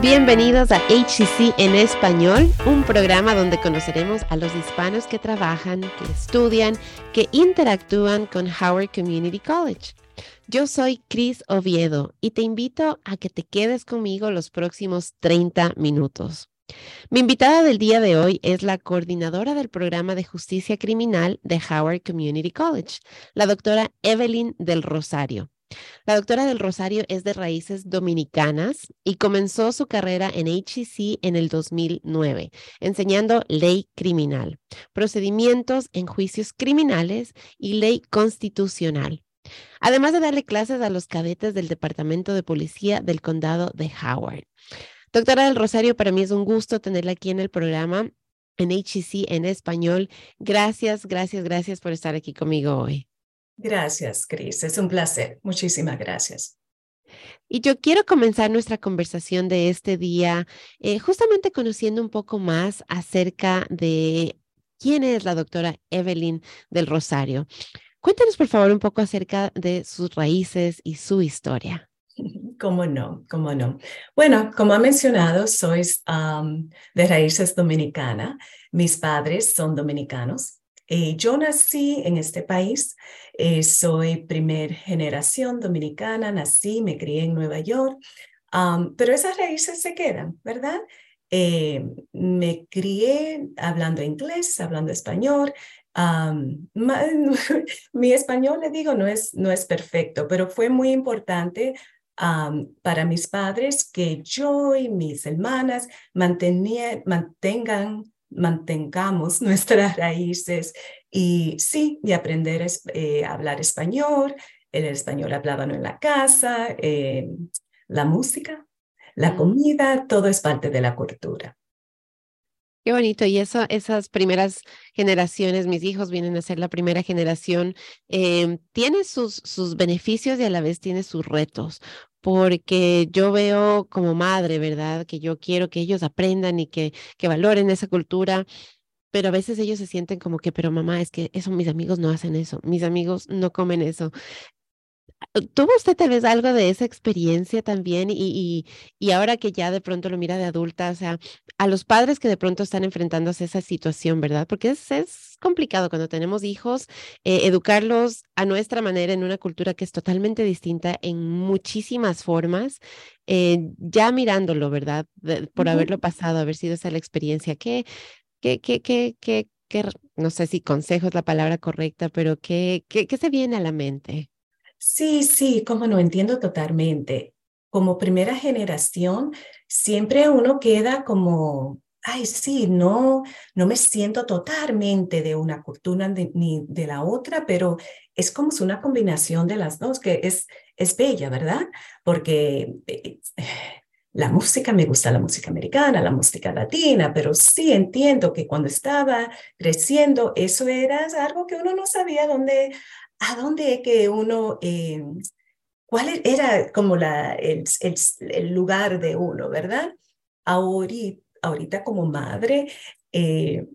Bienvenidos a HCC en español, un programa donde conoceremos a los hispanos que trabajan, que estudian, que interactúan con Howard Community College. Yo soy Cris Oviedo y te invito a que te quedes conmigo los próximos 30 minutos. Mi invitada del día de hoy es la coordinadora del programa de justicia criminal de Howard Community College, la doctora Evelyn del Rosario. La doctora del Rosario es de raíces dominicanas y comenzó su carrera en HEC en el 2009, enseñando ley criminal, procedimientos en juicios criminales y ley constitucional. Además de darle clases a los cadetes del Departamento de Policía del Condado de Howard. Doctora del Rosario, para mí es un gusto tenerla aquí en el programa en HEC en español. Gracias, gracias, gracias por estar aquí conmigo hoy. Gracias, Cris. Es un placer. Muchísimas gracias. Y yo quiero comenzar nuestra conversación de este día eh, justamente conociendo un poco más acerca de quién es la doctora Evelyn del Rosario. Cuéntanos, por favor, un poco acerca de sus raíces y su historia. ¿Cómo no? ¿Cómo no? Bueno, como ha mencionado, soy de raíces dominicanas. Mis padres son dominicanos. Eh, yo nací en este país, eh, soy primer generación dominicana, nací, me crié en Nueva York, pero esas raíces se quedan, ¿verdad? Eh, me crié hablando inglés, hablando español. mi español, le digo, no es, no es perfecto, pero fue muy importante para mis padres que yo y mis hermanas mantengan mantengamos nuestras raíces y sí, y aprender a eh, hablar español, el español hablado en la casa, eh, la música, la mm. comida, todo es parte de la cultura. Qué bonito. Y eso, esas primeras generaciones, mis hijos vienen a ser la primera generación, eh, tiene sus, sus beneficios y a la vez tiene sus retos, porque yo veo como madre, ¿verdad? Que yo quiero que ellos aprendan y que, que valoren esa cultura, pero a veces ellos se sienten como que, pero mamá, es que eso, mis amigos no hacen eso, mis amigos no comen eso. ¿Tuvo usted tal vez algo de esa experiencia también? Y, y, ahora que ya de pronto lo mira de adulta, o sea, a los padres que de pronto están enfrentándose a esa situación, ¿verdad? Porque es, es complicado cuando tenemos hijos, eh, educarlos a nuestra manera en una cultura que es totalmente distinta en muchísimas formas. Eh, ya mirándolo, ¿verdad? por haberlo pasado, haber sido esa la experiencia, ¿qué, qué, qué, qué, qué, no sé si consejo es la palabra correcta, pero ¿qué, qué, qué se viene a la mente? Sí, sí, como no entiendo totalmente. Como primera generación, siempre uno queda como, ay, sí, no, no me siento totalmente de una cultura ni de la otra, pero es como una combinación de las dos, que es, es bella, ¿verdad? Porque eh, la música, me gusta la música americana, la música latina, pero sí entiendo que cuando estaba creciendo, eso era algo que uno no sabía dónde, ¿a dónde es que uno, eh, cuál e-, era como la, el, el, lugar de uno, verdad? Ahorita, ahorita como madre, eh,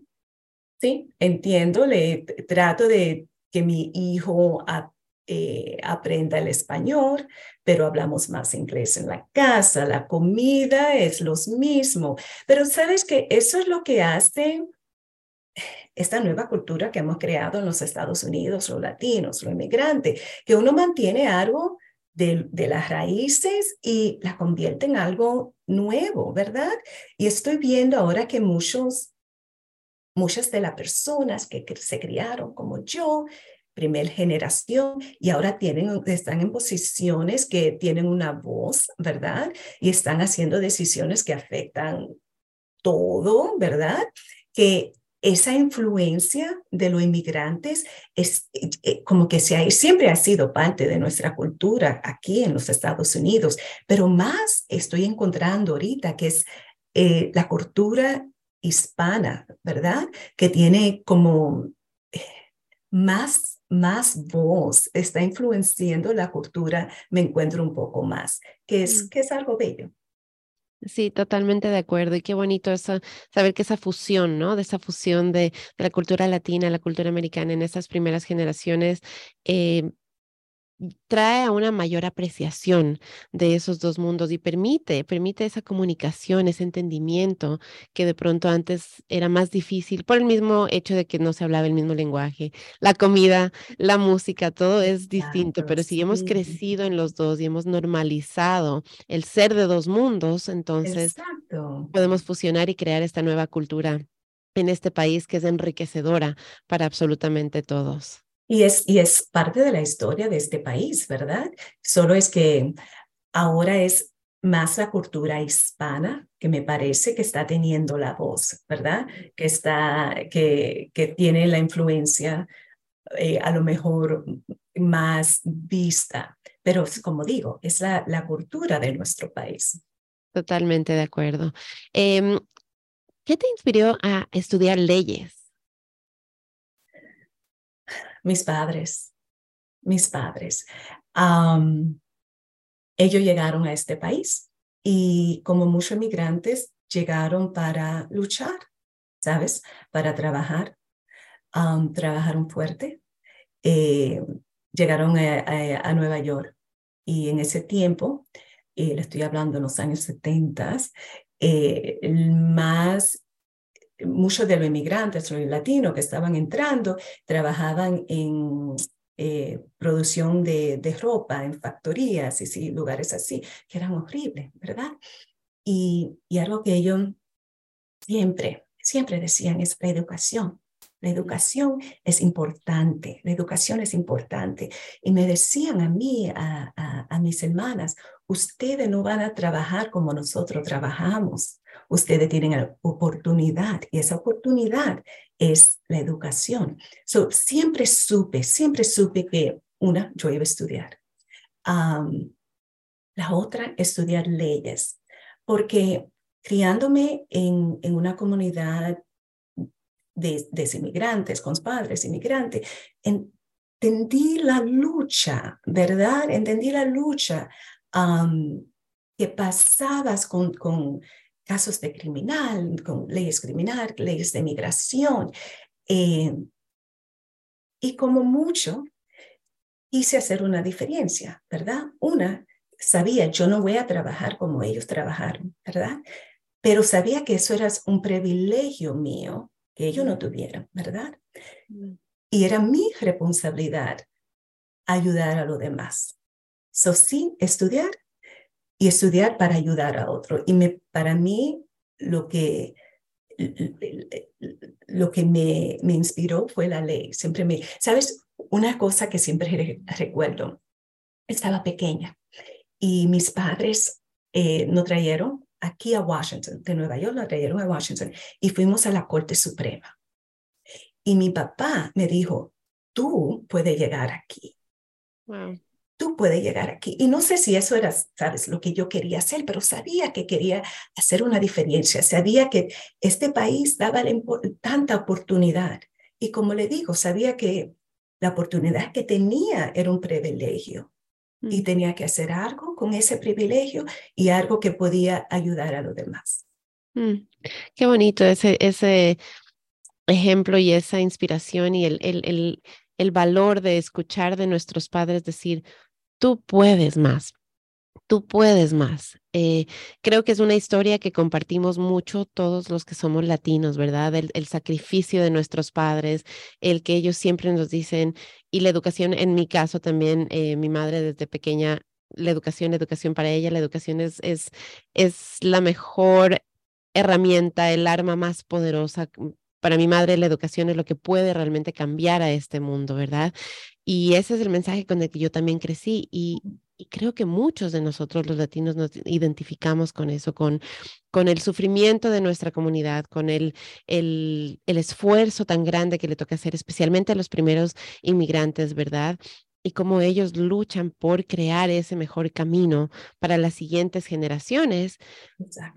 sí, entiendo, le trato de que mi hijo eh, aprenda el español, pero hablamos más inglés en la casa, la comida es lo mismo, pero sabes que eso es lo que hace esta nueva cultura que hemos creado en los Estados Unidos, los latinos, los inmigrantes, que uno mantiene algo de, las raíces y la convierte en algo nuevo, ¿verdad? Y estoy viendo ahora que muchos, muchas de las personas que se criaron como yo, primer generación, y ahora tienen, están en posiciones que tienen una voz, ¿verdad? Y están haciendo decisiones que afectan todo, ¿verdad? Que esa influencia de los inmigrantes es eh, eh, como que se siempre ha sido parte de nuestra cultura aquí en los Estados Unidos, pero más estoy encontrando ahorita que es eh, la cultura hispana, ¿verdad? Que tiene como más, más voz, está influenciando la cultura, me encuentro un poco más, que es, mm. que es algo bello. Sí, totalmente de acuerdo. Y qué bonito eso, saber que esa fusión, ¿no? De esa fusión de, la cultura latina, la cultura americana en esas primeras generaciones, eh, trae a una mayor apreciación de esos dos mundos y permite, permite esa comunicación, ese entendimiento que de pronto antes era más difícil por el mismo hecho de que no se hablaba el mismo lenguaje. La comida, la música, todo es distinto, pero si hemos crecido en los dos y hemos normalizado el ser de dos mundos, entonces podemos fusionar y crear esta nueva cultura en este país que es enriquecedora para absolutamente todos. Y es, y es parte de la historia de este país, ¿verdad? Solo es que ahora es más la cultura hispana que me parece que está teniendo la voz, ¿verdad? Que, está, que, que tiene la influencia eh, a lo mejor más vista. Pero como digo, es la, la cultura de nuestro país. Totalmente de acuerdo. Em, ¿Qué te inspiró a estudiar leyes? Mis padres, mis padres. ellos llegaron a este país y como muchos migrantes llegaron para luchar, ¿sabes? Para trabajar, um, trabajaron fuerte. Eh, llegaron a, Nueva York y en ese tiempo, eh, le estoy hablando en los años 70, eh, más muchos de los inmigrantes, los latinos que estaban entrando, trabajaban en eh, producción de, de, ropa, en factorías y sí, lugares así, que eran horribles, ¿verdad? Y, y algo que ellos siempre, siempre decían es la educación. La educación es importante, la educación es importante. Y me decían a mí, a, a, a mis hermanas, ustedes no van a trabajar como nosotros trabajamos ustedes tienen oportunidad y esa oportunidad es la educación. So, siempre supe, siempre supe que una, yo iba a estudiar. la otra, estudiar leyes, porque criándome en, una comunidad de, de inmigrantes, con padres inmigrantes, entendí la lucha, ¿verdad? Entendí la lucha que pasabas con casos de criminal, con leyes criminales, leyes de migración. Eh, y como mucho, hice hacer una diferencia, ¿verdad? Una, sabía, yo no voy a trabajar como ellos trabajaron, ¿verdad? Pero sabía que eso era un privilegio mío que ellos no tuvieran, ¿verdad? Mm. Y era mi responsabilidad ayudar a los demás. So, sí, estudiar y estudiar para ayudar a otro. Y me, para mí lo que, lo que me, me inspiró fue la ley. Siempre me, ¿sabes? Una cosa que siempre recuerdo, estaba pequeña y mis padres eh, nos trajeron aquí a Washington, de Nueva York, nos trajeron a Washington y fuimos a la Corte Suprema. Y mi papá me dijo, tú puedes llegar aquí. Tú puedes llegar aquí. Y no sé si eso era, sabes, lo que yo quería hacer, pero sabía que quería hacer una diferencia, sabía que este país daba tanta oportunidad. Y como le digo, sabía que la oportunidad que tenía era un privilegio y mm. tenía que hacer algo con ese privilegio y algo que podía ayudar a los demás. Mm. Qué bonito ese, ese ejemplo y esa inspiración y el, el, el, el valor de escuchar de nuestros padres decir, tú puedes más, tú puedes más. Eh, creo que es una historia que compartimos mucho todos los que somos latinos, ¿verdad? El, sacrificio de nuestros padres, el que ellos siempre nos dicen, y la educación, en mi caso también, eh, mi madre desde pequeña, la educación, la educación para ella, la educación es, es, es la mejor herramienta, el arma más poderosa para mi madre la educación es lo que puede realmente cambiar a este mundo, ¿verdad? Y ese es el mensaje con el que yo también crecí y, creo que muchos de nosotros los latinos nos identificamos con eso, con, con el sufrimiento de nuestra comunidad, con el, el, el esfuerzo tan grande que le toca hacer, especialmente a los primeros inmigrantes, ¿verdad? Y cómo ellos luchan por crear ese mejor camino para las siguientes generaciones.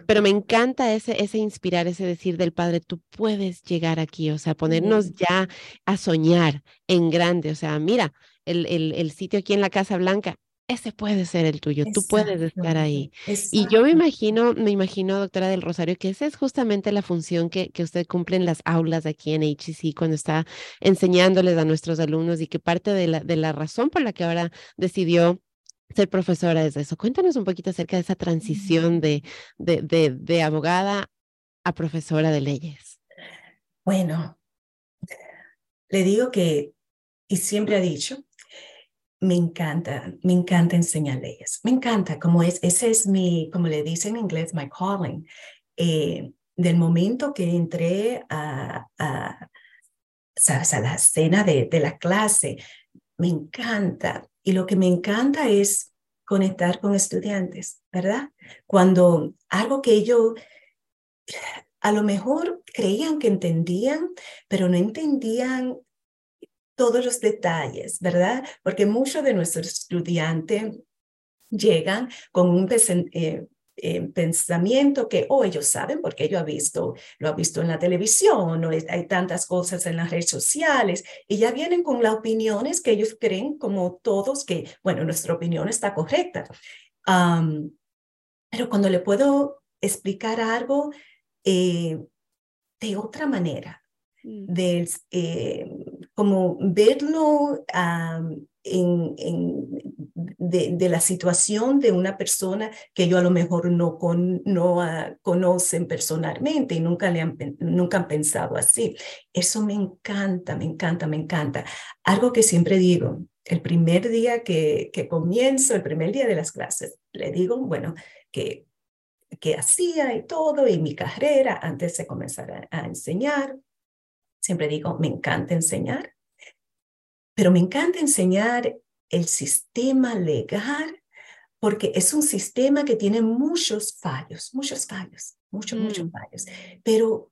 Pero me encanta ese, ese inspirar, ese decir del Padre, tú puedes llegar aquí, o sea, ponernos ya a soñar en grande, o sea, mira, el, el, el sitio aquí en la Casa Blanca ese puede ser el tuyo, tú puedes estar ahí. Y yo me imagino, me imagino, doctora del Rosario, que esa es justamente la función que, que usted cumple en las aulas aquí en HEC cuando está enseñándoles a nuestros alumnos y que parte de la, de la razón por la que ahora decidió ser profesora es eso. Cuéntanos un poquito acerca de esa transición de, de, de, de abogada a profesora de leyes. Bueno, le digo que, y siempre ha dicho, me encanta, me encanta enseñar leyes. Me encanta, como es, ese es mi, como le dicen en inglés, my calling. Eh, del momento que entré a, a, a la escena de, de la clase, me encanta. Y lo que me encanta es conectar con estudiantes, ¿verdad? Cuando algo que ellos a lo mejor creían que entendían, pero no entendían todos los detalles, ¿verdad? Porque muchos de nuestros estudiantes llegan con un eh, eh, pensamiento que, oh, ellos saben porque ellos han visto, lo han visto en la televisión, o hay tantas cosas en las redes sociales, y ya vienen con las opiniones que ellos creen como todos que, bueno, nuestra opinión está correcta. pero cuando le puedo explicar algo eh, de otra manera, Mm. de, eh, como verlo en, de, la situación de una persona que yo a lo mejor no, con, no uh, conocen personalmente y nunca, le han, nunca han pensado así. Eso me encanta, me encanta, me encanta. Algo que siempre digo, el primer día que, que comienzo, el primer día de las clases, le digo, bueno, que que hacía y todo, y mi carrera antes de comenzar a enseñar. Siempre digo, me encanta enseñar, pero me encanta enseñar el sistema legal porque es un sistema que tiene muchos fallos, muchos fallos, muchos, muchos mm. fallos, pero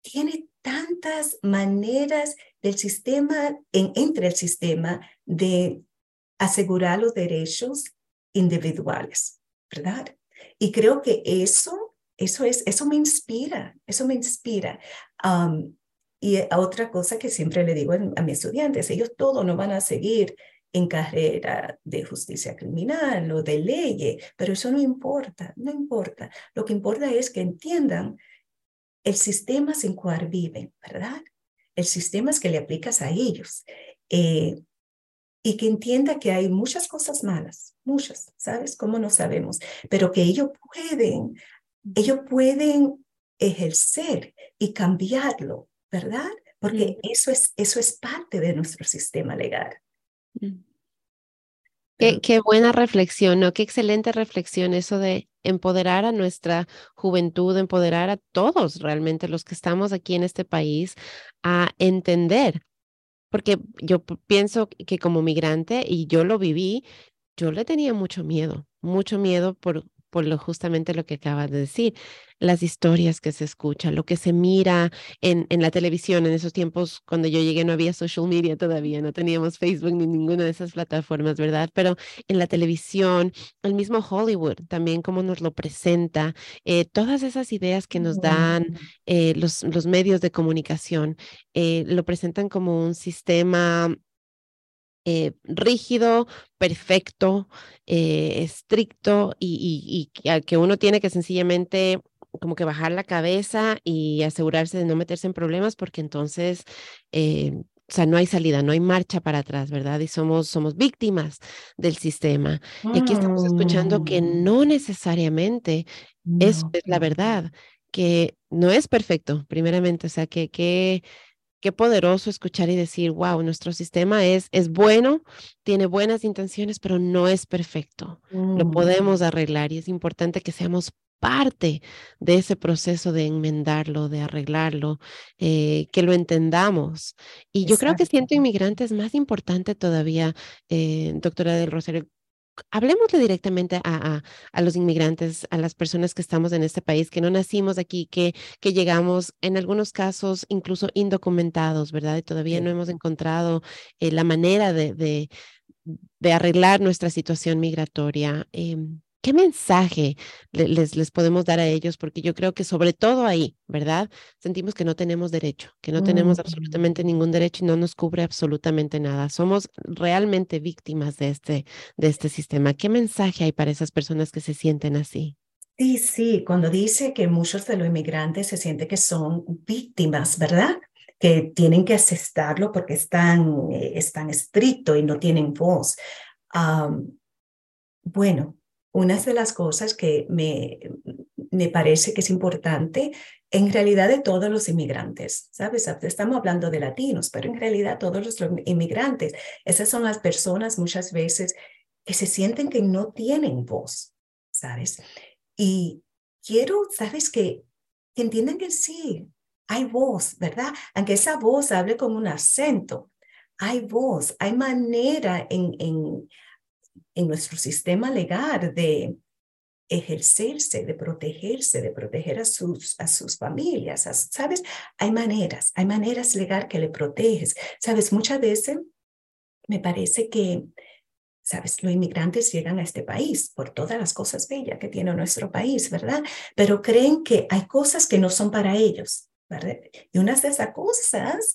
tiene tantas maneras del sistema, en, entre el sistema, de asegurar los derechos individuales, ¿verdad? Y creo que eso, eso es, eso me inspira, eso me inspira. Um, y otra cosa que siempre le digo a mis estudiantes, ellos todos no van a seguir en carrera de justicia criminal o de ley, pero eso no importa, no importa. Lo que importa es que entiendan el sistema sin cual viven, ¿verdad? El sistema es que le aplicas a ellos. Eh, y que entienda que hay muchas cosas malas, muchas, ¿sabes? ¿Cómo no sabemos? Pero que ellos pueden, ellos pueden ejercer y cambiarlo ¿verdad? Porque mm. eso, es, eso es parte de nuestro sistema legal. Mm. Qué, qué, buena reflexión, ¿no? Qué excelente reflexión eso de empoderar a nuestra juventud, empoderar a todos realmente los que estamos aquí en este país a entender. Porque yo pienso que como migrante, y yo lo viví, yo le tenía mucho miedo, mucho miedo por por lo justamente lo que acabas de decir, las historias que se escuchan, lo que se mira en, en la televisión. En esos tiempos, cuando yo llegué, no había social media todavía, no teníamos Facebook ni ninguna de esas plataformas, ¿verdad? Pero en la televisión, el mismo Hollywood, también cómo nos lo presenta, eh, todas esas ideas que nos dan eh, los, los medios de comunicación, eh, lo presentan como un sistema eh, rígido, perfecto, eh, estricto y, y, que uno tiene que sencillamente como que bajar la cabeza y asegurarse de no meterse en problemas porque entonces, eh, o sea, no hay salida, no hay marcha para atrás, ¿verdad? Y somos, somos víctimas del sistema. Y aquí estamos escuchando que mm. no necesariamente eso es la verdad, que no es perfecto, primeramente, o sea, que, que qué poderoso escuchar y decir, wow, nuestro sistema es, es bueno, tiene buenas intenciones, pero no es perfecto. Lo mm. podemos arreglar y es importante que seamos parte de ese proceso de enmendarlo, de arreglarlo, eh, que lo entendamos. Y yo creo que siento inmigrante es más importante todavía, eh, doctora del Rosario, hablemosle directamente a, a, los inmigrantes, a las personas que estamos en este país, que no nacimos aquí, que, que llegamos en algunos casos incluso indocumentados, ¿verdad? Y todavía no hemos encontrado eh, la manera de, de, de, arreglar nuestra situación migratoria. Em, ¿Qué mensaje les, les podemos dar a ellos? Porque yo creo que sobre todo ahí, ¿verdad? Sentimos que no tenemos derecho, que no tenemos absolutamente ningún derecho y no nos cubre absolutamente nada. Somos realmente víctimas de este, de este sistema. ¿Qué mensaje hay para esas personas que se sienten así? Sí, sí, cuando dice que muchos de los inmigrantes se sienten que son víctimas, ¿verdad? Que tienen que aceptarlo porque están, eh, están estrictos y no tienen voz. bueno, una de las cosas que me, me parece que es importante en realidad de todos los inmigrantes, ¿sabes? Estamos hablando de latinos, pero en realidad todos los inmigrantes, esas son las personas muchas veces que se sienten que no tienen voz, ¿sabes? Y quiero, ¿sabes? Que, que entiendan que sí, hay voz, ¿verdad? Aunque esa voz hable con un acento, hay voz, hay manera en, en en nuestro sistema legal de ejercerse, de protegerse, de proteger a sus, a sus familias, ¿sabes? Hay maneras, hay maneras legal que le proteges. ¿Sabes? Muchas veces me parece que, ¿sabes? Los inmigrantes llegan a este país por todas las cosas bellas que tiene nuestro país, ¿verdad? Pero creen que hay cosas que no son para ellos, ¿verdad? Y una de esas cosas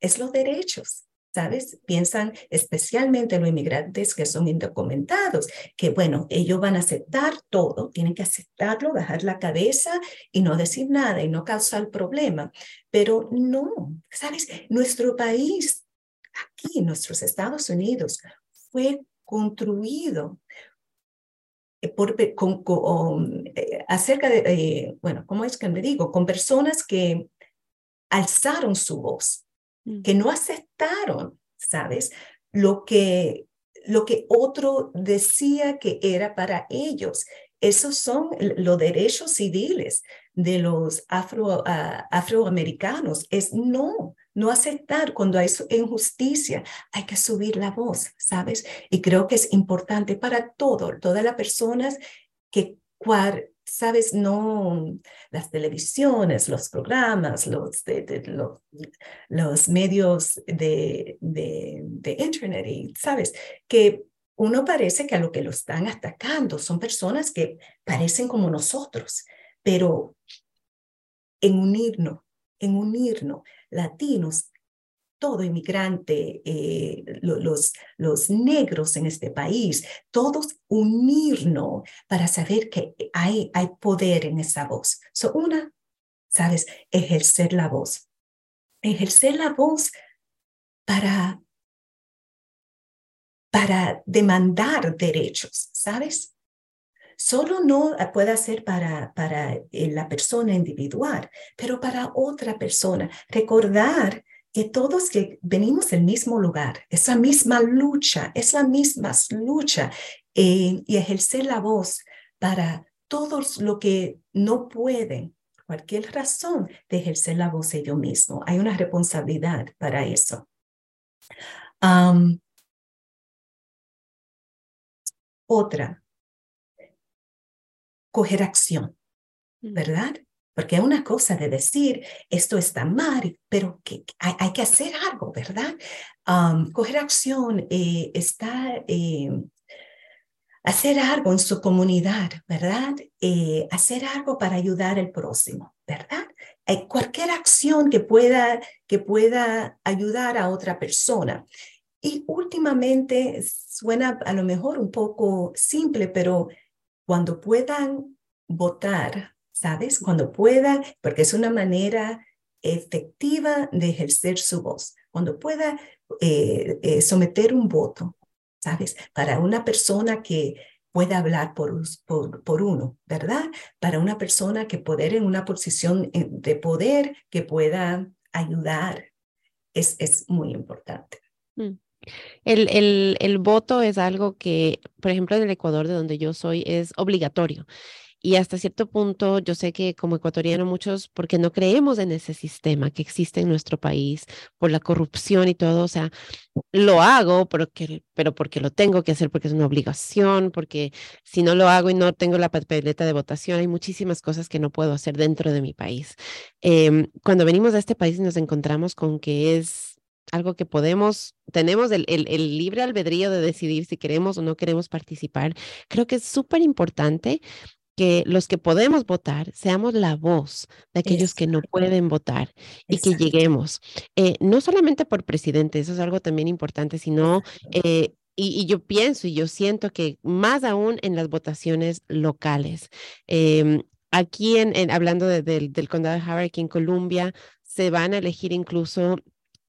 es los derechos. ¿Sabes? Piensan especialmente los inmigrantes que son indocumentados, que bueno, ellos van a aceptar todo, tienen que aceptarlo, bajar la cabeza y no decir nada y no causar problema. Pero no, ¿sabes? Nuestro país, aquí, nuestros Estados Unidos, fue construido por, con, eh, acerca de, eh, bueno, ¿cómo es que me digo? Con personas que alzaron su voz, que no aceptaron, ¿sabes? Lo que, lo que otro decía que era para ellos. Esos son los derechos civiles de los afro, ah, afroamericanos. Es no, no aceptar cuando hay injusticia. Hay que subir la voz, ¿sabes? Y creo que es importante para todo, todas las personas que sabes, no las televisiones, los programas, los, medios de, de, internet, y sabes, que uno parece que a lo que lo están atacando son personas que parecen como nosotros, pero en unirnos, en unirnos, latinos, todo inmigrante, eh, los, negros en este país, todos unirnos para saber que hay, poder en esa voz. So, una, ¿sabes? Ejercer la voz. Ejercer la voz para, para demandar derechos, ¿sabes? Solo no puede hacer para, para eh, la persona individual, pero para otra persona. Recordar que todos que venimos del mismo lugar, esa misma lucha, es la misma lucha eh, y ejercer la voz para todos los que no pueden, cualquier razón, de ejercer la voz ellos mismos. Hay una responsabilidad para eso. otra, coger acción, mm. ¿verdad? Porque una cosa de decir, esto está mal, pero que hay, que hacer algo, ¿verdad? coger acción eh, está... Eh, hacer algo en su comunidad, ¿verdad? Eh, hacer algo para ayudar al próximo, ¿verdad? cualquier acción que pueda, que pueda ayudar a otra persona. Y últimamente suena a lo mejor un poco simple, pero cuando puedan votar ¿sabes? Cuando pueda, porque es una manera efectiva de ejercer su voz. Cuando pueda eh, eh, someter un voto, ¿sabes? Para una persona que pueda hablar por, por, uno, ¿verdad? Para una persona que poder en una posición eh, de poder que pueda ayudar es, es muy importante. Mm. El, el, el, voto es algo que, por ejemplo, en el Ecuador, de donde yo soy, es obligatorio. Y hasta cierto punto, yo sé que como ecuatoriano muchos, porque no creemos en ese sistema que existe en nuestro país, por la corrupción y todo, o sea, lo hago, porque, pero porque lo tengo que hacer, porque es una obligación, porque si no lo hago y no tengo la papeleta de votación, hay muchísimas cosas que no puedo hacer dentro de mi país. Em, cuando venimos a este país nos encontramos con que es algo que podemos, tenemos el, el, el, libre albedrío de decidir si queremos o no queremos participar. Creo que es súper importante que los que podemos votar seamos la voz de aquellos que no pueden votar y que lleguemos, eh, no solamente por presidente, eso es algo también importante, sino, eh, y, yo pienso y yo siento que más aún en las votaciones locales. Em, aquí, en, hablando del condado de Howard, aquí en Columbia, se van a elegir incluso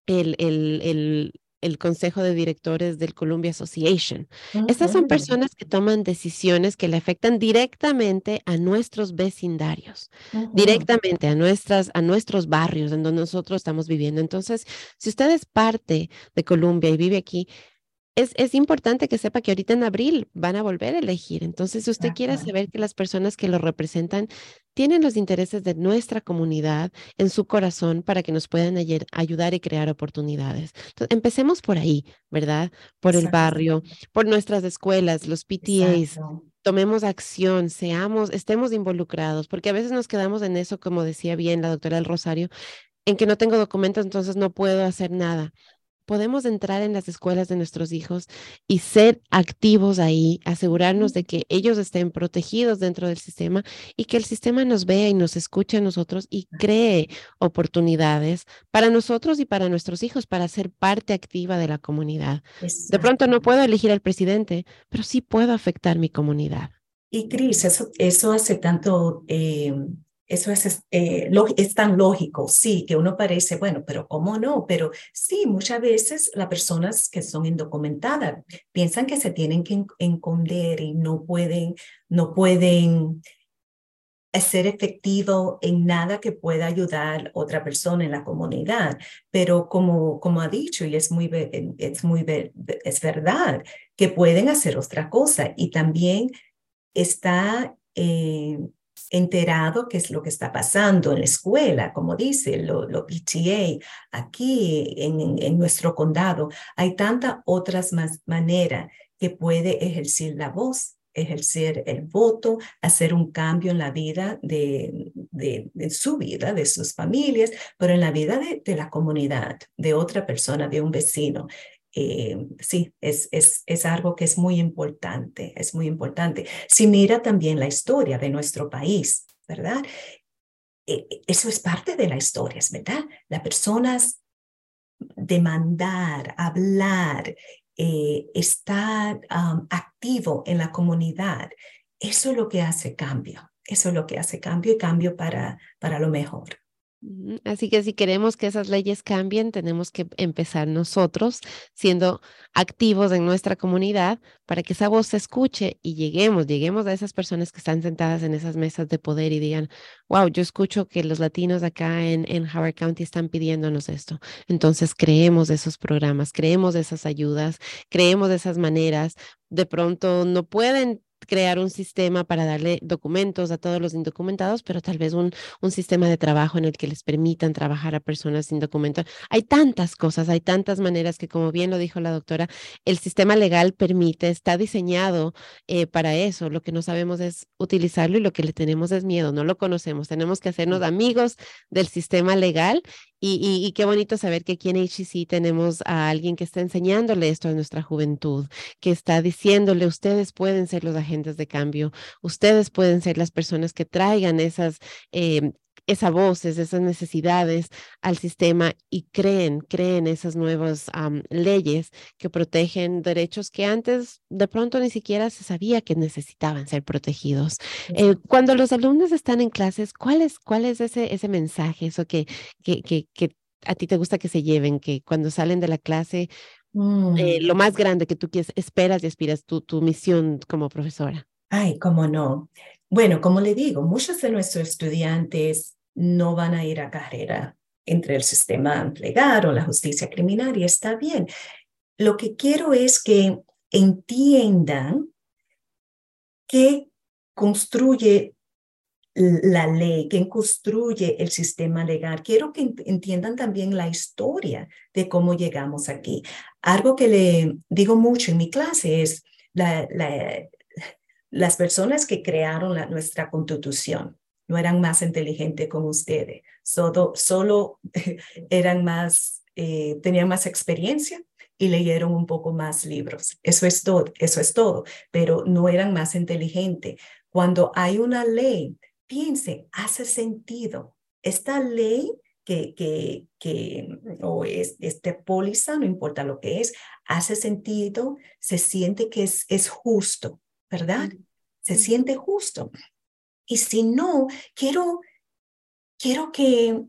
el, el, el el Consejo de Directores del Columbia Association. Estas son personas que toman decisiones que le afectan directamente a nuestros vecindarios, directamente a, nuestras, a nuestros barrios en donde nosotros estamos viviendo. Entonces, si usted es parte de Columbia y vive aquí, es, importante que sepa que ahorita en abril van a volver a elegir. Entonces, si usted quiere saber que las personas que lo representan tienen los intereses de nuestra comunidad en su corazón para que nos puedan ayudar y crear oportunidades. Entonces, empecemos por ahí, ¿verdad? Por el barrio, por nuestras escuelas, los PTAs. Tomemos acción, seamos, estemos involucrados, porque a veces nos quedamos en eso, como decía bien la doctora del Rosario, en que no tengo documentos, entonces no puedo hacer nada podemos entrar en las escuelas de nuestros hijos y ser activos ahí, asegurarnos de que ellos estén protegidos dentro del sistema y que el sistema nos vea y nos escuche a nosotros y cree oportunidades para nosotros y para nuestros hijos para ser parte activa de la comunidad. De pronto no puedo elegir al presidente, pero sí puedo afectar mi comunidad. Y Cris, eso, eso hace tanto... Eh, eso es, eh, es tan lógico, sí, que uno parece, bueno, pero ¿cómo no? Pero sí, muchas veces las personas que son indocumentadas piensan que se tienen que esconder y no pueden, no pueden ser efectivo en nada que pueda ayudar a otra persona en la comunidad. Pero como, como ha dicho, y es muy, es muy es verdad, que pueden hacer otra cosa. Y también está eh, enterado qué es lo que está pasando en la escuela, como dice lo, lo PTA, aquí en, en, nuestro condado. Hay tantas otras maneras que puede ejercer la voz, ejercer el voto, hacer un cambio en la vida de, de, su vida, de sus familias, pero en la vida de, de la comunidad, de otra persona, de un vecino. Eh, sí, es, es, es algo que es muy importante, es muy importante. Si mira también la historia de nuestro país, ¿verdad? Eh, eso es parte de la historia, ¿es verdad? Las personas demandar, hablar, eh, estar activo en la comunidad, eso es lo que hace cambio, eso es lo que hace cambio y cambio para, para lo mejor. Así que si queremos que esas leyes cambien, tenemos que empezar nosotros siendo activos en nuestra comunidad para que esa voz se escuche y lleguemos, lleguemos a esas personas que están sentadas en esas mesas de poder y digan, wow, yo escucho que los latinos acá en, en Howard County están pidiéndonos esto. Entonces creemos esos programas, creemos esas ayudas, creemos esas maneras. De pronto no pueden crear un sistema para darle documentos a todos los indocumentados, pero tal vez un, un sistema de trabajo en el que les permitan trabajar a personas sin documentos. Hay tantas cosas, hay tantas maneras que, como bien lo dijo la doctora, el sistema legal permite, está diseñado eh, para eso. Lo que no sabemos es utilizarlo y lo que le tenemos es miedo, no lo conocemos. Tenemos que hacernos amigos del sistema legal y, qué bonito saber que aquí en HCC tenemos a alguien que está enseñándole esto a nuestra juventud, que está diciéndole, ustedes pueden ser los agentes de cambio, ustedes pueden ser las personas que traigan esas eh, esas voces, esas necesidades al sistema y creen, creen esas nuevas leyes que protegen derechos que antes de pronto ni siquiera se sabía que necesitaban ser protegidos. Eh, cuando los alumnos están en clases, ¿cuál es, cuál es ese, ese mensaje, eso que, que, que, que a ti te gusta que se lleven, que cuando salen de la clase, eh, mm. lo más grande que tú quieres, esperas y aspiras tu, tu misión como profesora? Ay, cómo no. Bueno, como le digo, muchos de nuestros estudiantes no van a ir a carrera entre el sistema legal o la justicia criminal y está bien. Lo que quiero es que entiendan que construye la ley, que construye el sistema legal. Quiero que entiendan también la historia de cómo llegamos aquí. Algo que le digo mucho en mi clase es la, las personas que crearon nuestra constitución no eran más inteligentes como ustedes, solo, solo eran más eh, tenían más experiencia y leyeron un poco más libros. Eso es todo, eso es todo, pero no eran más inteligentes. Cuando hay una ley, piense, hace sentido. Esta ley que, que, que o es, este póliza, no importa lo que es, hace sentido, se siente que es, es justo, ¿verdad? Se siente justo. Y si no, quiero, quiero que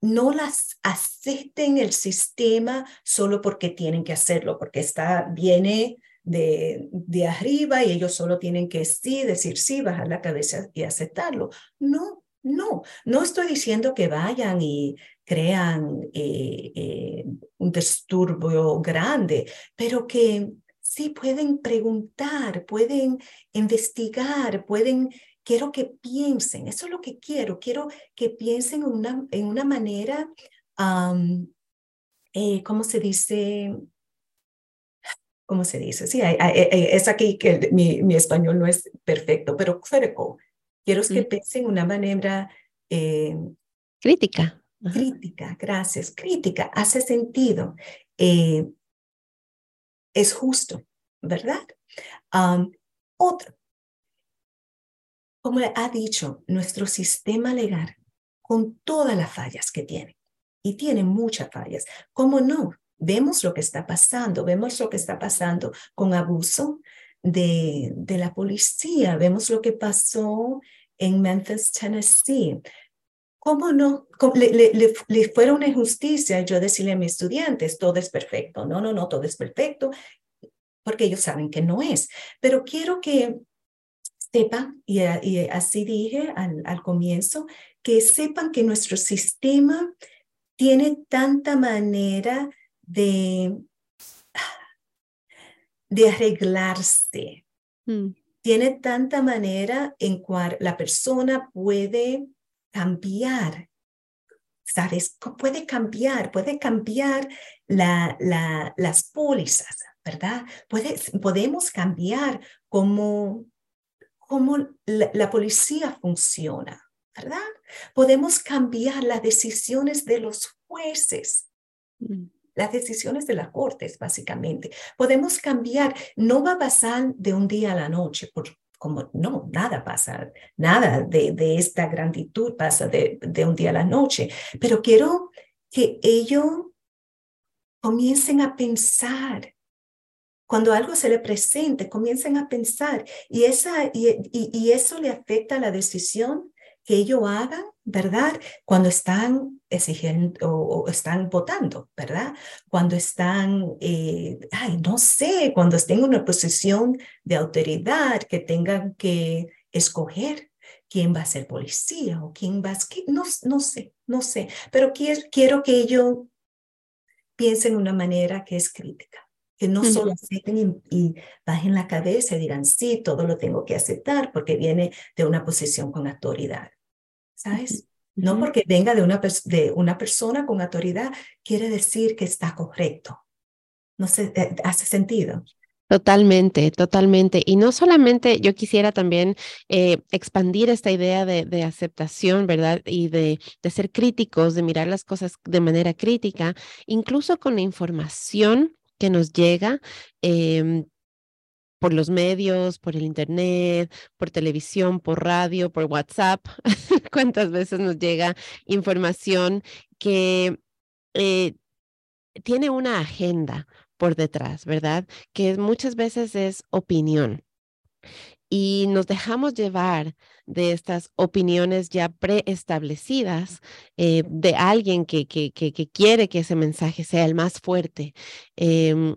no las acepten el sistema solo porque tienen que hacerlo, porque está, viene de, de arriba y ellos solo tienen que sí, decir sí, bajar la cabeza y aceptarlo. No, no, no estoy diciendo que vayan y crean eh, eh, un disturbio grande, pero que sí pueden preguntar, pueden investigar, pueden quiero que piensen, eso es lo que quiero, quiero que piensen en una, en una manera, eh, ¿cómo se dice? ¿Cómo se dice? Sí, eh, eh, es aquí que mi, mi, español no es perfecto, pero quiero que piensen en una manera... crítica. Crítica, gracias. Crítica, hace sentido. Es justo, ¿verdad? otro, como ha dicho, nuestro sistema legal, con todas las fallas que tiene, y tiene muchas fallas, ¿cómo no? Vemos lo que está pasando, vemos lo que está pasando con abuso de, de la policía, vemos lo que pasó en Memphis, Tennessee. ¿Cómo no? Le, le, le, fuera una injusticia yo decirle a mis estudiantes, todo es perfecto. No, no, no, todo es perfecto, porque ellos saben que no es. Pero quiero que sepan, y, así dije al, al comienzo, que sepan que nuestro sistema tiene tanta manera de, de arreglarse. Mm. Tiene tanta manera en cual la persona puede cambiar. ¿Sabes? Puede cambiar, puede cambiar la, la, las pólizas, ¿verdad? Puede, podemos cambiar cómo cómo la, policía funciona, ¿verdad? Podemos cambiar las decisiones de los jueces, mm. las decisiones de las cortes, básicamente. Podemos cambiar, no va a pasar de un día a la noche, por, como no, nada pasa, nada de, de esta granditud pasa de, de un día a la noche, pero quiero que ellos comiencen a pensar. Cuando algo se le presente, comiencen a pensar. Y, esa, y, y, eso le afecta a la decisión que ellos hagan, ¿verdad? Cuando están exigiendo o, están votando, ¿verdad? Cuando están, eh, ay, no sé, cuando estén en una posición de autoridad que tengan que escoger quién va a ser policía o quién va a... No, no sé, no sé, pero quiero, quiero que ellos piensen de una manera que es crítica que no solo acepten y, bajen la cabeza y digan, sí, todo lo tengo que aceptar porque viene de una posición con autoridad. ¿Sabes? No porque venga de una, de una persona con autoridad quiere decir que está correcto. No sé, eh, hace sentido. Totalmente, totalmente. Y no solamente yo quisiera también eh, expandir esta idea de, de, aceptación, ¿verdad? Y de, de ser críticos, de mirar las cosas de manera crítica, incluso con la información que nos llega em, por los medios, por el Internet, por televisión, por radio, por WhatsApp. ¿Cuántas veces nos llega información que eh, tiene una agenda por detrás, ¿verdad? Que muchas veces es opinión y nos dejamos llevar de estas opiniones ya preestablecidas eh, de alguien que, que, que, quiere que ese mensaje sea el más fuerte. Em,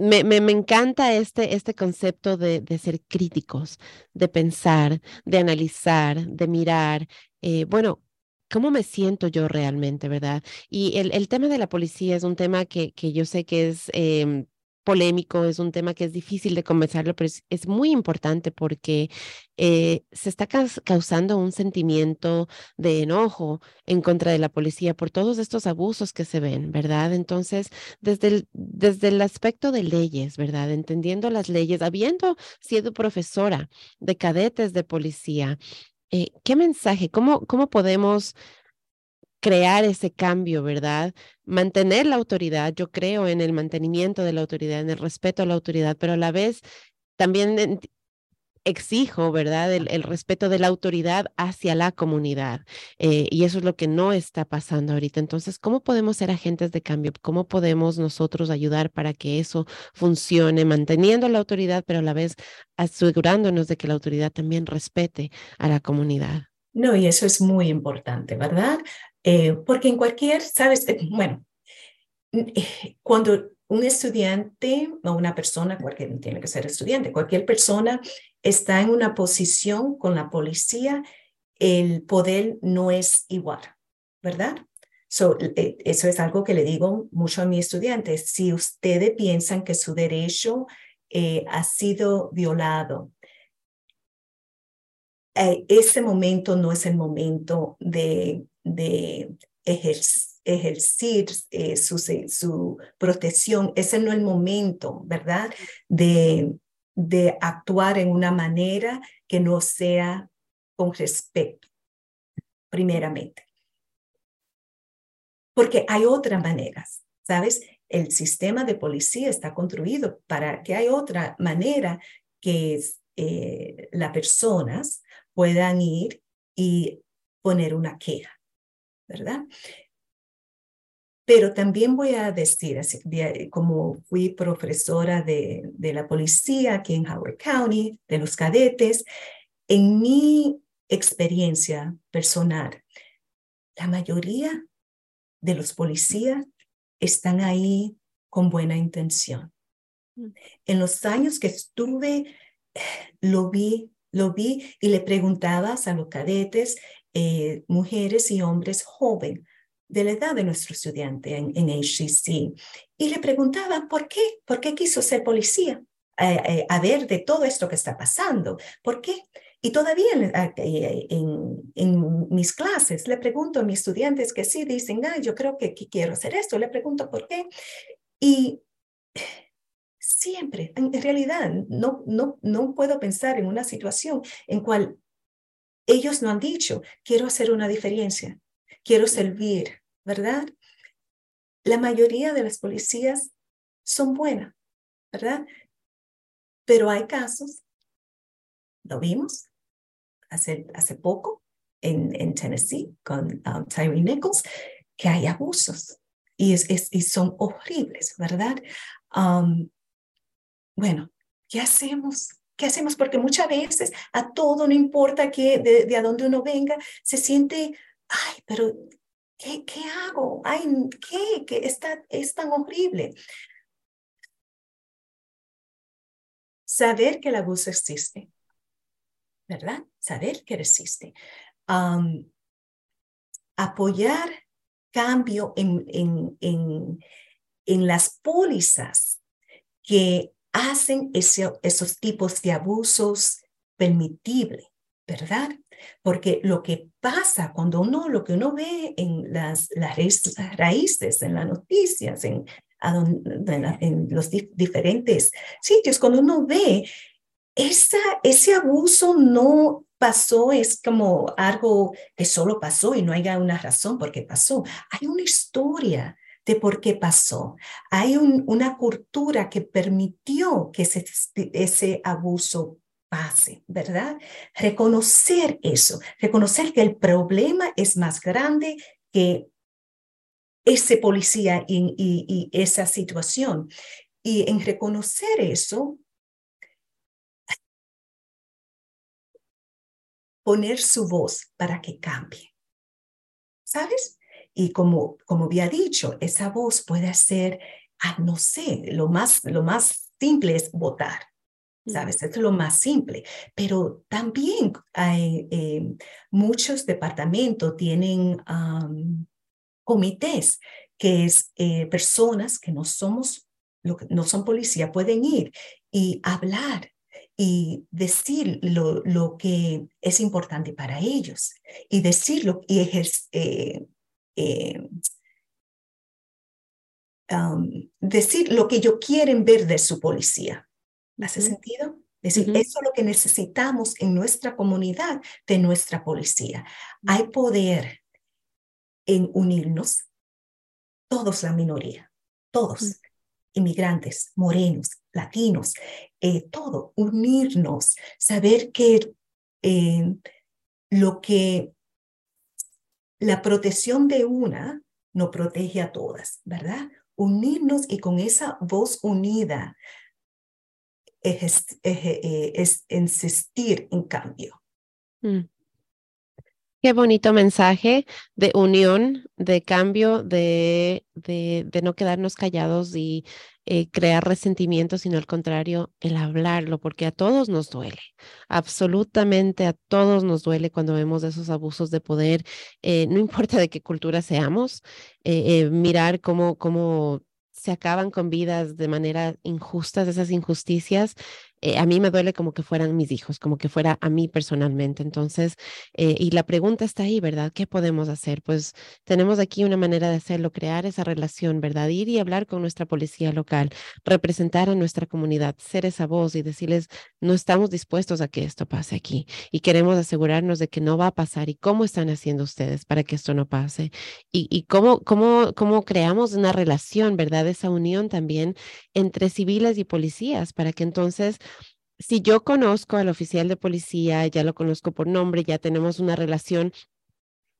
me, me, me, encanta este, este concepto de, de, ser críticos, de pensar, de analizar, de mirar. Eh, bueno, ¿cómo me siento yo realmente, verdad? Y el, el, tema de la policía es un tema que, que yo sé que es eh, polémico, es un tema que es difícil de conversarlo, pero es, muy importante porque eh, se está causando un sentimiento de enojo en contra de la policía por todos estos abusos que se ven, ¿verdad? Entonces, desde el, desde el aspecto de leyes, ¿verdad? Entendiendo las leyes, habiendo sido profesora de cadetes de policía, eh, ¿qué mensaje, cómo, cómo podemos crear ese cambio, ¿verdad? Mantener la autoridad, yo creo en el mantenimiento de la autoridad, en el respeto a la autoridad, pero a la vez también exijo, ¿verdad? El, respeto de la autoridad hacia la comunidad. Eh, y eso es lo que no está pasando ahorita. Entonces, ¿cómo podemos ser agentes de cambio? ¿Cómo podemos nosotros ayudar para que eso funcione, manteniendo la autoridad, pero a la vez asegurándonos de que la autoridad también respete a la comunidad? No, y eso es muy importante, ¿verdad? Eh, porque en cualquier, sabes, eh, bueno, cuando un estudiante o una persona, cualquier, tiene que ser estudiante, cualquier persona está en una posición con la policía, el poder no es igual, ¿verdad? Eh, eso es algo que le digo mucho a mis estudiantes. Si ustedes piensan que su derecho eh, ha sido violado, eh, ese momento no es el momento de, de ejercer su, su, protección, ese no es el momento, ¿verdad? De, de actuar en una manera que no sea con respeto, primeramente. Porque hay otras maneras, ¿sabes? El sistema de policía está construido para que hay otra manera que eh, las personas puedan ir y poner una queja, ¿verdad? Pero también voy a decir, como fui profesora de, de la policía aquí en Howard County, de los cadetes, en mi experiencia personal, la mayoría de los policías están ahí con buena intención. Mm. En los años que estuve, lo vi, lo vi y le preguntabas a los cadetes, eh, mujeres y hombres jóvenes, de la edad de nuestro estudiante en, en HCC y le preguntaban por qué, por qué quiso ser policía, a ver de todo esto que está pasando, ¿por qué? Y todavía en, mis clases le pregunto a mis estudiantes que sí dicen, ah, yo creo que, que quiero hacer esto, le pregunto por qué. Y siempre, en realidad, no, no, no puedo pensar en una situación en cual ellos no han dicho, quiero hacer una diferencia, quiero servir, ¿verdad? La mayoría de las policías son buenas, ¿verdad? Pero hay casos, lo vimos hace, hace poco en, en Tennessee con um, Tyree Nichols, que hay abusos y, es, y son horribles, ¿verdad? Um, bueno, ¿qué hacemos? ¿Qué hacemos? Porque muchas veces a todo, no importa que, de, de a dónde uno venga, se siente, ay, pero ¿Qué, qué hago? Ay, ¿qué? ¿Qué está, es tan horrible? Saber que el abuso existe, ¿verdad? Saber que existe. apoyar cambio en, en, en, en, las pólizas que hacen ese, esos tipos de abusos permitibles, ¿verdad? Porque lo que pasa cuando uno, lo que uno ve en las, las raíces, en las noticias, en, en los diferentes sitios, cuando uno ve esa, ese abuso no pasó, es como algo que solo pasó y no haya una razón por qué pasó. Hay una historia de por qué pasó. Hay una cultura que permitió que ese, abuso pase, ¿verdad? Reconocer eso, reconocer que el problema es más grande que ese policía y, esa situación. Y en reconocer eso, poner su voz para que cambie. ¿Sabes? Y como, como había dicho, esa voz puede ser, ah, no sé, lo más, lo más simple es votar. ¿sabes? es lo más simple, pero también hay, eh, muchos departamentos tienen comités, que es eh, personas que no somos, no son policía, pueden ir y hablar y decir lo, lo que es importante para ellos y decirlo y ejercer. Eh, decir lo que ellos quieren ver de su policía. ¿Hace sentido? Es decir, eso es lo que necesitamos en nuestra comunidad de nuestra policía. Hay poder en unirnos, todos la minoría, todos, inmigrantes, morenos, latinos, eh, todo, unirnos, saber que eh, lo que la protección de una no protege a todas, ¿verdad? Unirnos y con esa voz unida es, es, insistir en cambio. Mm. Qué bonito mensaje de unión, de cambio, de, de, de no quedarnos callados y eh, crear resentimiento, sino al contrario, el hablarlo, porque a todos nos duele, absolutamente a todos nos duele cuando vemos esos abusos de poder, eh, no importa de qué cultura seamos, eh, mirar cómo, cómo se acaban con vidas de manera injusta, esas injusticias, eh, a mí me duele como que fueran mis hijos, como que fuera a mí personalmente. Entonces, eh, y la pregunta está ahí, ¿verdad? ¿Qué podemos hacer? Pues tenemos aquí una manera de hacerlo, crear esa relación, ¿verdad? Ir y hablar con nuestra policía local, representar a nuestra comunidad, ser esa voz y decirles, no estamos dispuestos a que esto pase aquí y queremos asegurarnos de que no va a pasar y cómo están haciendo ustedes para que esto no pase y, y cómo, cómo, cómo creamos una relación, ¿verdad? Esa unión también entre civiles y policías para que entonces si yo conozco al oficial de policía, ya lo conozco por nombre, ya tenemos una relación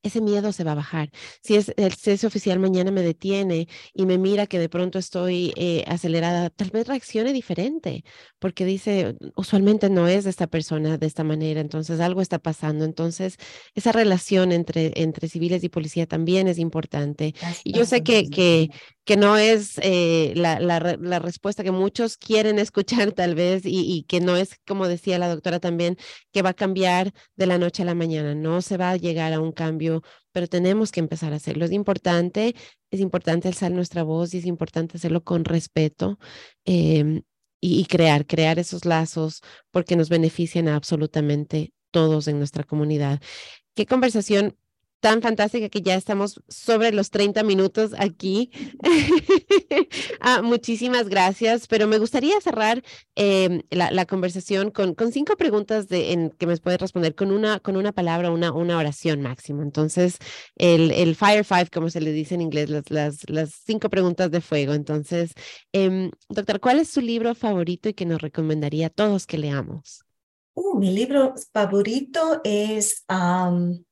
ese miedo se va a bajar. Si, es, ese oficial mañana me detiene y me mira que de pronto estoy eh, acelerada, tal vez reaccione diferente, porque dice, usualmente no es de esta persona de esta manera, entonces algo está pasando. Entonces, esa relación entre, entre civiles y policía también es importante. Y yo sé que, que, que no es eh, la, la, respuesta que muchos quieren escuchar tal vez y, que no es, como decía la doctora también, que va a cambiar de la noche a la mañana, no se va a llegar a un cambio pero tenemos que empezar a hacerlo. Es importante, es importante alzar nuestra voz y es importante hacerlo con respeto em, y, crear, crear esos lazos porque nos benefician absolutamente todos en nuestra comunidad. Qué conversación tan fantástica que ya estamos sobre los 30 minutos aquí. ah, muchísimas gracias, pero me gustaría cerrar eh, la, la, conversación con, cinco preguntas que me puedes responder con una, con una palabra, una, una oración máximo. Entonces, el, el Fire Five, como se le dice en inglés, las, las, las cinco preguntas de fuego. Entonces, eh, doctor, ¿cuál es su libro favorito y que nos recomendaría a todos que leamos? Uh, mi libro favorito es... Um...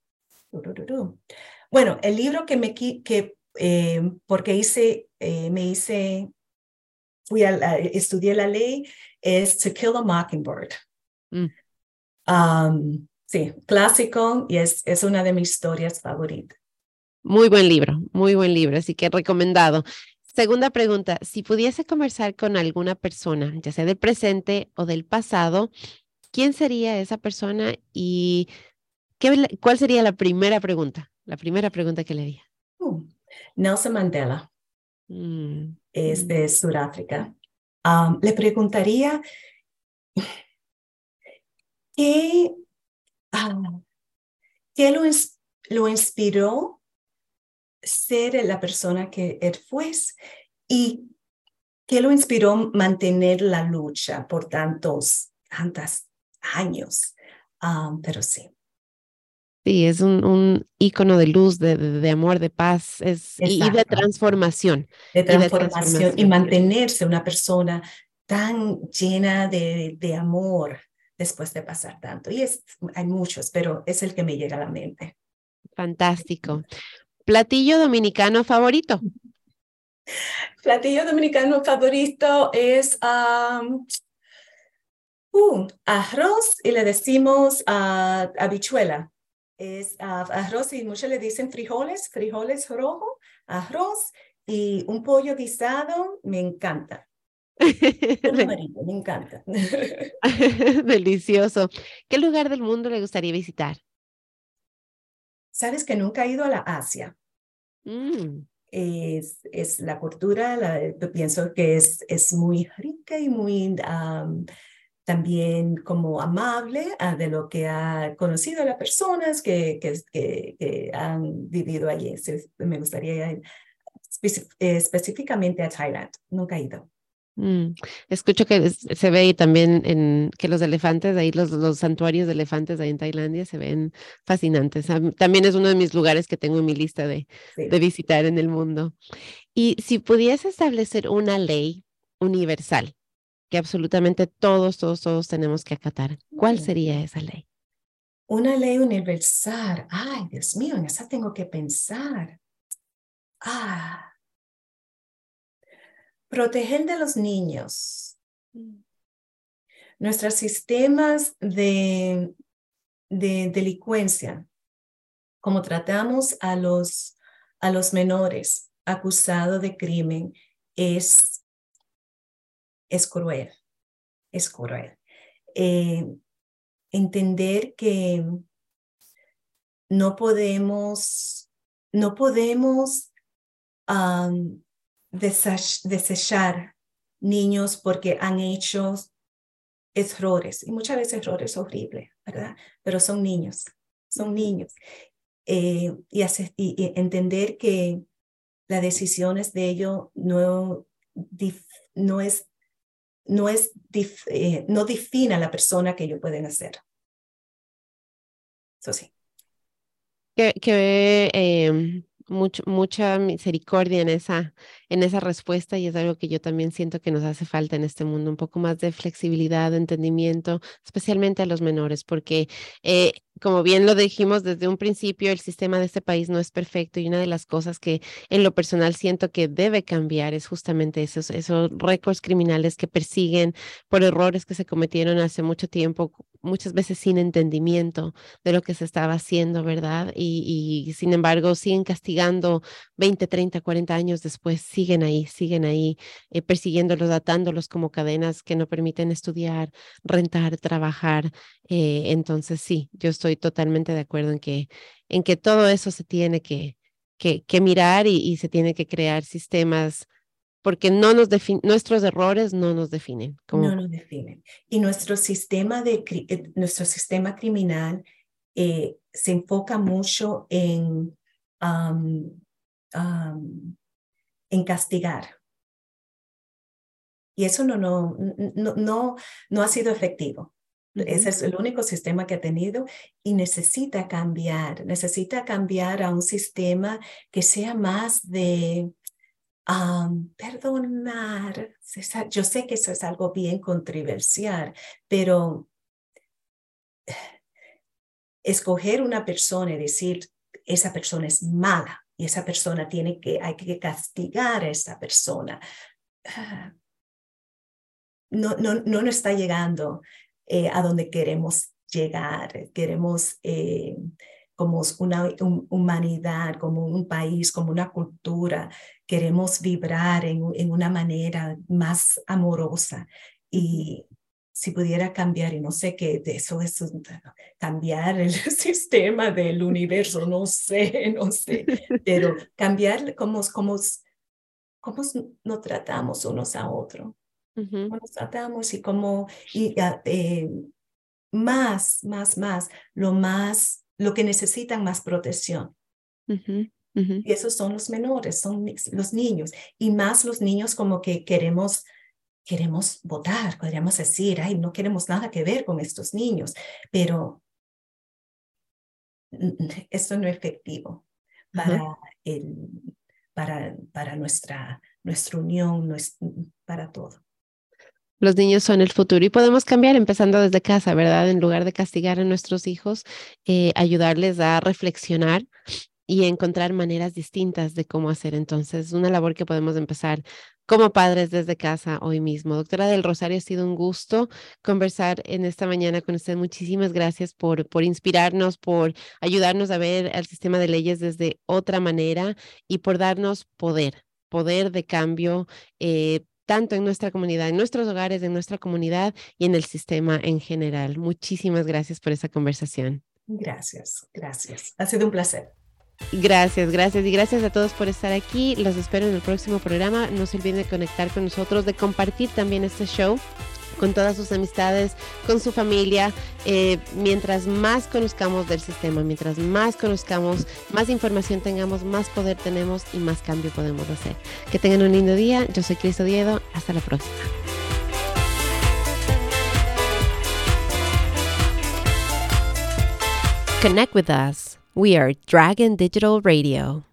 Bueno, el libro que me que eh, porque hice eh, me hice fui a estudié la ley es To Kill a Mockingbird. Mm. Um, sí, clásico y es, es una de mis historias favoritas. Muy buen libro, muy buen libro, así que recomendado. Segunda pregunta, si pudiese conversar con alguna persona, ya sea del presente o del pasado, ¿quién sería esa persona y ¿Cuál sería la primera pregunta? La primera pregunta que le haría. Uh, Nelson Mandela mm, es de mm. Sudáfrica. Um, le preguntaría qué, uh, qué lo, lo inspiró ser la persona que él fue y qué lo inspiró mantener la lucha por tantos, tantos años. Um, pero sí, Sí, es un, un ícono de luz, de, de, amor, de paz es, y, de transformación. De transformación y, mantenerse una persona tan llena de, de, amor después de pasar tanto. Y es, hay muchos, pero es el que me llega a la mente. Fantástico. ¿Platillo dominicano favorito? Platillo dominicano favorito es um, uh, arroz y le decimos uh, habichuela es uh, arroz y muchos le dicen frijoles, frijoles rojo, arroz y un pollo guisado, me encanta. me encanta. Delicioso. ¿Qué lugar del mundo le gustaría visitar? Sabes que nunca he ido a la Asia. Mm. Es, es la cultura, la, pienso que es, es muy rica y muy también como amable a de lo que ha conocido a las personas que, que, que, han vivido allí. Me gustaría ir específicamente a Thailand. Nunca he ido. Mm, escucho que se ve también en que los elefantes, ahí los, los santuarios de elefantes ahí en Tailandia se ven fascinantes. También es uno de mis lugares que tengo en mi lista de, de visitar en el mundo. Y si pudiese establecer una ley universal que absolutamente todos, todos, todos tenemos que acatar, ¿cuál sería esa ley? Una ley universal. Ay, Dios mío, en esa tengo que pensar. Ah, Proteger de los niños. Nuestros sistemas de, de delincuencia, como tratamos a los, a los menores acusados de crimen, es, es cruel, es cruel. Eh, entender que no podemos, no podemos desechar niños porque han hecho errores, y muchas veces errores horribles, ¿verdad? Pero son niños, son niños. Eh, y, y, entender que las decisiones de ellos no, no es, no es, eh, no define a la persona que ellos pueden hacer. Eso sí. Que, que em, mucha misericordia en esa, en esa respuesta y es algo que yo también siento que nos hace falta en este mundo, un poco más de flexibilidad, de entendimiento, especialmente a los menores, porque eh, como bien lo dijimos desde un principio, el sistema de este país no es perfecto y una de las cosas que en lo personal siento que debe cambiar es justamente esos, esos récords criminales que persiguen por errores que se cometieron hace mucho tiempo, muchas veces sin entendimiento de lo que se estaba haciendo, ¿verdad? Y, y sin embargo siguen castigando 20, 30, 40 años después, siguen ahí, siguen ahí eh, persiguiéndolos, atándolos como cadenas que no permiten estudiar, rentar, trabajar. Eh, entonces sí, yo estoy totalmente de acuerdo en que, en que todo eso se tiene que, que, que mirar y, se tiene que crear sistemas porque no nos nuestros errores no nos definen. No nos definen. Y nuestro sistema, de, eh, nuestro sistema criminal eh, se enfoca mucho en, en castigar. Y eso no, no, no, no, no ha sido efectivo. Ese es el único sistema que ha tenido y necesita cambiar, necesita cambiar a un sistema que sea más de perdonar. Yo sé que eso es algo bien controversial, pero escoger una persona y decir, esa persona es mala y esa persona tiene que, hay que castigar a esa persona. No, no, no nos está llegando eh, a donde queremos llegar. Queremos eh, como una humanidad, como un país, como una cultura. Queremos vibrar en, en una manera más amorosa. Y si pudiera cambiar, y no sé qué de eso es cambiar el sistema del universo, no sé, no sé, pero cambiar cómo, cómo, cómo nos tratamos unos a otros cómo nos tratamos y cómo, y, eh, más, más, más, lo más, lo que necesitan más protección. Y esos son los menores, son los niños. Y más los niños como que queremos, queremos votar, podríamos decir, ay, no queremos nada que ver con estos niños, pero esto no es efectivo para, el, para, para nuestra, nuestra unión, para todo. Los niños son el futuro y podemos cambiar empezando desde casa, ¿verdad? En lugar de castigar a nuestros hijos, eh, ayudarles a reflexionar y encontrar maneras distintas de cómo hacer. Entonces, una labor que podemos empezar como padres desde casa hoy mismo. Doctora del Rosario, ha sido un gusto conversar en esta mañana con usted. Muchísimas gracias por, por inspirarnos, por ayudarnos a ver el sistema de leyes desde otra manera y por darnos poder, poder de cambio. Eh, tanto en nuestra comunidad, en nuestros hogares, en nuestra comunidad y en el sistema en general. Muchísimas gracias por esa conversación. Gracias, gracias. Ha sido un placer. Gracias, gracias y gracias a todos por estar aquí. Los espero en el próximo programa. No se olviden de conectar con nosotros, de compartir también este show con todas sus amistades, con su familia. Eh, mientras más conozcamos del sistema, mientras más conozcamos, más información tengamos, más poder tenemos y más cambio podemos hacer. Que tengan un lindo día. Yo soy Cristo Diedo. Hasta la próxima. Connect with us. We are Dragon Digital Radio.